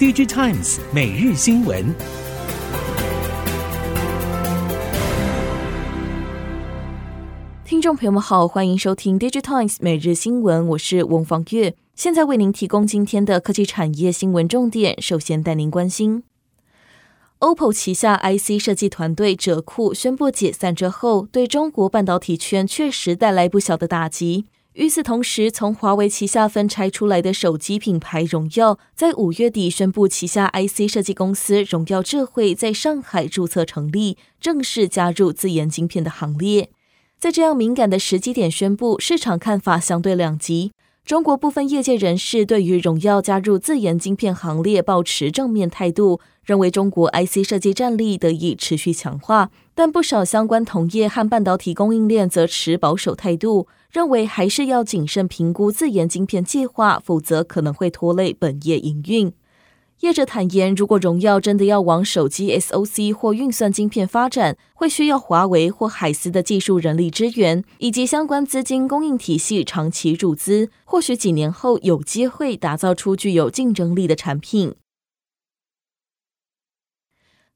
DigiTimes 每日新闻。听众朋友们好，欢迎收听 DigiTimes 每日新闻，我是翁方月，现在为您提供今天的科技产业新闻重点。首先带您关心，OPPO 旗下 IC 设计团队哲库宣布解散之后，对中国半导体圈确实带来不小的打击。与此同时，从华为旗下分拆出来的手机品牌荣耀，在五月底宣布旗下 IC 设计公司荣耀智慧在上海注册成立，正式加入自研晶片的行列。在这样敏感的时机点宣布，市场看法相对两极。中国部分业界人士对于荣耀加入自研晶片行列抱持正面态度，认为中国 IC 设计战力得以持续强化。但不少相关同业和半导体供应链则持保守态度。认为还是要谨慎评估自研晶片计划，否则可能会拖累本业营运。业者坦言，如果荣耀真的要往手机 SoC 或运算晶片发展，会需要华为或海思的技术人力支援，以及相关资金供应体系长期注资。或许几年后有机会打造出具有竞争力的产品。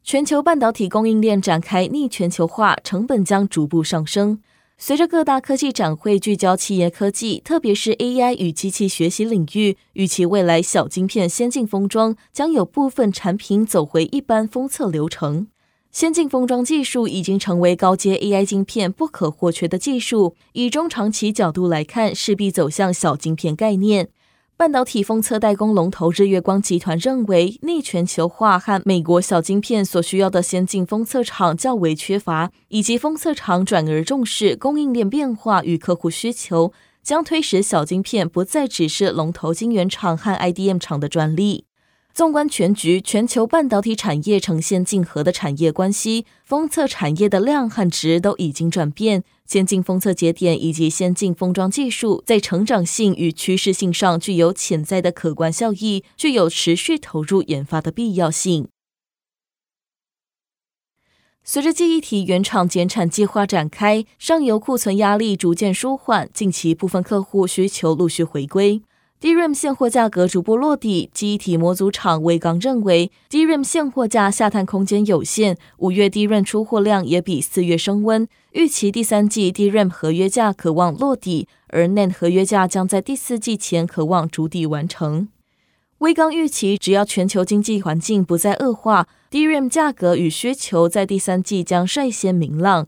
全球半导体供应链展开逆全球化，成本将逐步上升。随着各大科技展会聚焦企业科技，特别是 AI 与机器学习领域，预期未来小晶片先进封装将有部分产品走回一般封测流程。先进封装技术已经成为高阶 AI 晶片不可或缺的技术，以中长期角度来看，势必走向小晶片概念。半导体封测代工龙头日月光集团认为，内全球化和美国小晶片所需要的先进封测厂较为缺乏，以及封测厂转而重视供应链变化与客户需求，将推使小晶片不再只是龙头晶圆厂和 IDM 厂的专利。纵观全局，全球半导体产业呈现竞合的产业关系，封测产业的量和值都已经转变。先进封测节点以及先进封装技术在成长性与趋势性上具有潜在的可观效益，具有持续投入研发的必要性。随着记忆体原厂减产计划展开，上游库存压力逐渐舒缓，近期部分客户需求陆续回归。DRAM 现货价格逐步落地，记忆体模组厂威刚认为，DRAM 现货价下探空间有限，五月 DRAM 出货量也比四月升温，预期第三季 DRAM 合约价可望落底，而 NAND 合约价将在第四季前可望逐底完成。威刚预期，只要全球经济环境不再恶化，DRAM 价格与需求在第三季将率先明朗。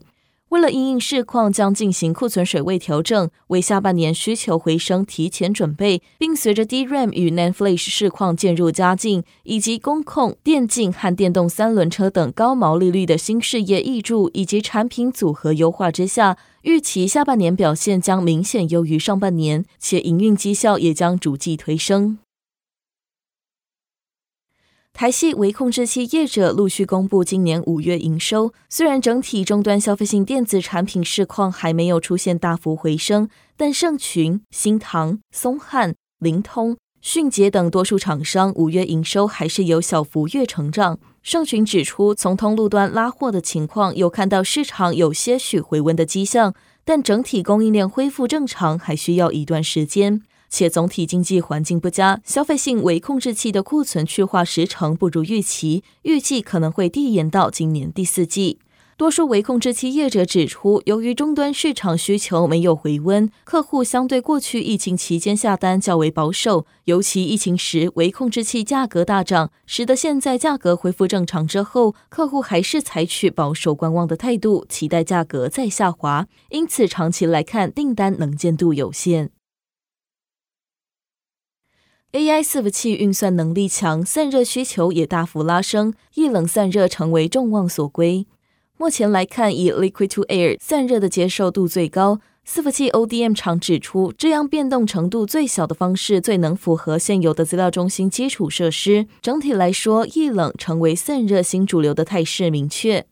为了因应市况，将进行库存水位调整，为下半年需求回升提前准备，并随着 DRAM 与 NAND Flash 市况渐入佳境，以及工控、电竞和电动三轮车等高毛利率的新事业挹注，以及产品组合优化之下，预期下半年表现将明显优于上半年，且营运绩效也将逐季推升。台系微控制器业者陆续公布今年五月营收，虽然整体终端消费性电子产品市况还没有出现大幅回升，但盛群、新唐、松汉、灵通、迅捷等多数厂商五月营收还是有小幅月成长。盛群指出，从通路端拉货的情况有看到市场有些许回温的迹象，但整体供应链恢复正常还需要一段时间。且总体经济环境不佳，消费性微控制器的库存去化时程不如预期，预计可能会递延到今年第四季。多数微控制器业者指出，由于终端市场需求没有回温，客户相对过去疫情期间下单较为保守，尤其疫情时微控制器价格大涨，使得现在价格恢复正常之后，客户还是采取保守观望的态度，期待价格再下滑。因此，长期来看，订单能见度有限。AI 伺服器运算能力强，散热需求也大幅拉升，液冷散热成为众望所归。目前来看，以 Liquid to Air 散热的接受度最高。伺服器 ODM 厂指出，这样变动程度最小的方式，最能符合现有的资料中心基础设施。整体来说，液冷成为散热新主流的态势明确。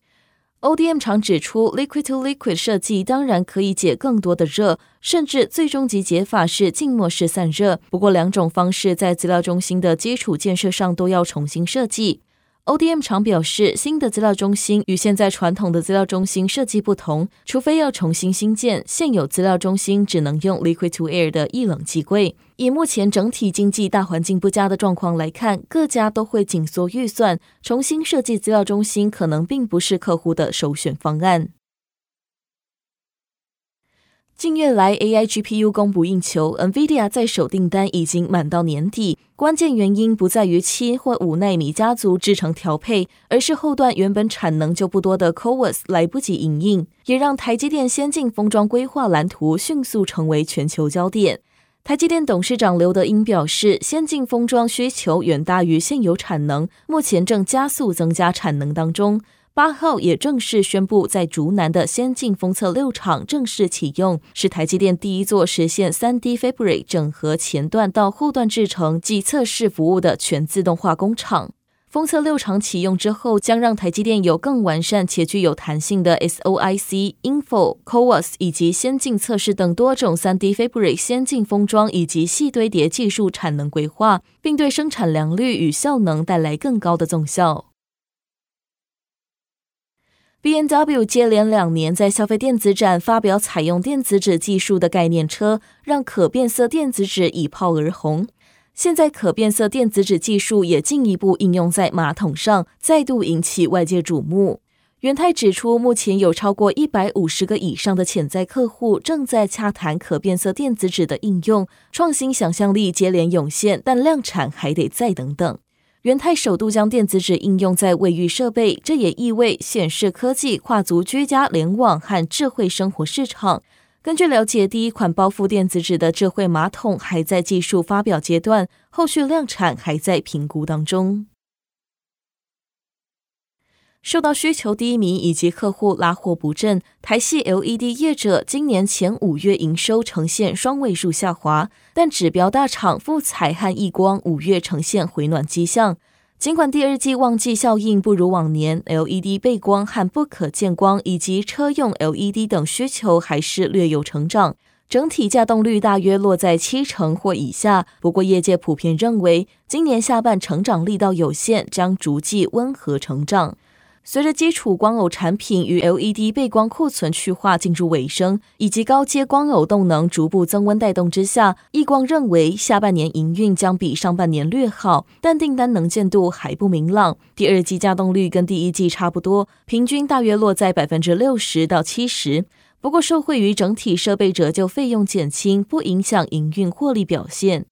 ODM 厂指出，Liquid to Liquid 设计当然可以解更多的热，甚至最终级解法是静默式散热。不过，两种方式在资料中心的基础建设上都要重新设计。ODM 厂表示，新的资料中心与现在传统的资料中心设计不同，除非要重新新建，现有资料中心只能用 Liquid to Air 的液冷机柜。以目前整体经济大环境不佳的状况来看，各家都会紧缩预算，重新设计资料中心可能并不是客户的首选方案。近月来，AI GPU 供不应求，NVIDIA 在手订单已经满到年底。关键原因不在于七或五纳米家族制程调配，而是后段原本产能就不多的 CoWoS 来不及营运，也让台积电先进封装规划蓝图迅速成为全球焦点。台积电董事长刘德英表示，先进封装需求远大于现有产能，目前正加速增加产能当中。八号也正式宣布，在竹南的先进封测六厂正式启用，是台积电第一座实现三 D Fabric 整合前段到后段制程及测试服务的全自动化工厂。封测六厂启用之后，将让台积电有更完善且具有弹性的 SOIC、InFO、CoWoS 以及先进测试等多种三 D Fabric 先进封装以及细堆叠技术产能规划，并对生产良率与效能带来更高的综效。BMW 接连两年在消费电子展发表采用电子纸技术的概念车，让可变色电子纸一炮而红。现在可变色电子纸技术也进一步应用在马桶上，再度引起外界瞩目。元太指出，目前有超过一百五十个以上的潜在客户正在洽谈可变色电子纸的应用，创新想象力接连涌现，但量产还得再等等。元泰首度将电子纸应用在卫浴设备，这也意味显示科技跨足居家联网和智慧生活市场。根据了解，第一款包覆电子纸的智慧马桶还在技术发表阶段，后续量产还在评估当中。受到需求低迷以及客户拉货不振，台系 LED 业者今年前五月营收呈现双位数下滑，但指标大厂富彩和亿光五月呈现回暖迹象。尽管第二季旺季效应不如往年，LED 背光和不可见光以及车用 LED 等需求还是略有成长，整体稼动率大约落在七成或以下。不过业界普遍认为，今年下半成长力道有限，将逐季温和成长。随着基础光蔼产品与 LED 背光库存去化进入尾声，以及高阶光蔼动能逐步增温带动之下，亿光认为下半年营运将比上半年略好，但订单能见度还不明朗。第二季稼动率跟第一季差不多，平均大约落在百分之六十到七十。不过受惠于整体设备折旧费用减轻，不影响营运获利表现。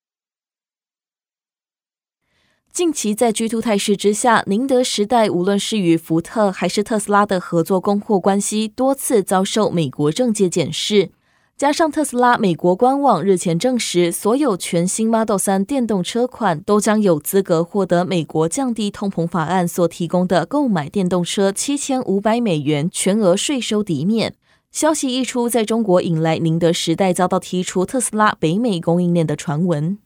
近期在 G2 态势之下，宁德时代无论是与福特还是特斯拉的合作供货关系，多次遭受美国政界检视。加上特斯拉美国官网日前证实，所有全新 Model 3电动车款都将有资格获得美国降低通膨法案所提供的购买电动车七千五百美元全额税收抵免。消息一出，在中国引来宁德时代遭到踢出特斯拉北美供应链的传闻。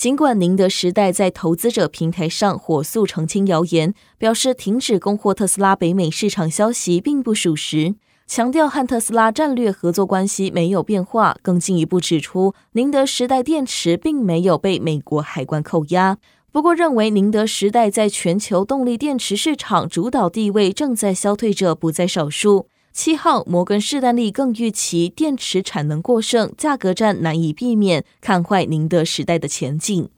尽管宁德时代在投资者平台上火速澄清谣言，表示停止供货特斯拉北美市场消息并不属实，强调和特斯拉战略合作关系没有变化，更进一步指出宁德时代电池并没有被美国海关扣押。不过，认为宁德时代在全球动力电池市场主导地位正在消退者不在少数。七号，摩根士丹利更预期电池产能过剩，价格战难以避免，看坏宁德时代的前景。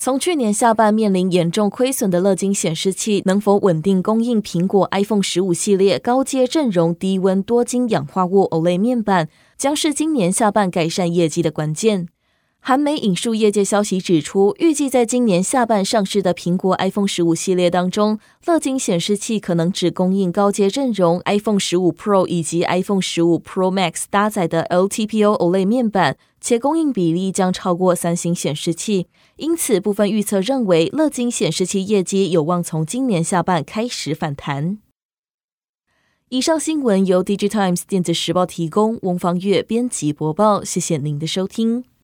从去年下半面临严重亏损的乐金显示器，能否稳定供应苹果 iPhone 十五系列高阶阵容低温多晶氧化物 OLED 面板，将是今年下半改善业绩的关键。韩媒引述业界消息指出，预计在今年下半上市的苹果 iPhone 十五系列当中，乐金显示器可能只供应高阶阵容 iPhone 十五 Pro 以及 iPhone 十五 Pro Max 搭载的 LTPO OLED 面板，且供应比例将超过三星显示器。因此，部分预测认为，乐金显示器业绩有望从今年下半开始反弹。以上新闻由 DigiTimes 电子时报提供，翁方月编辑播报，谢谢您的收听。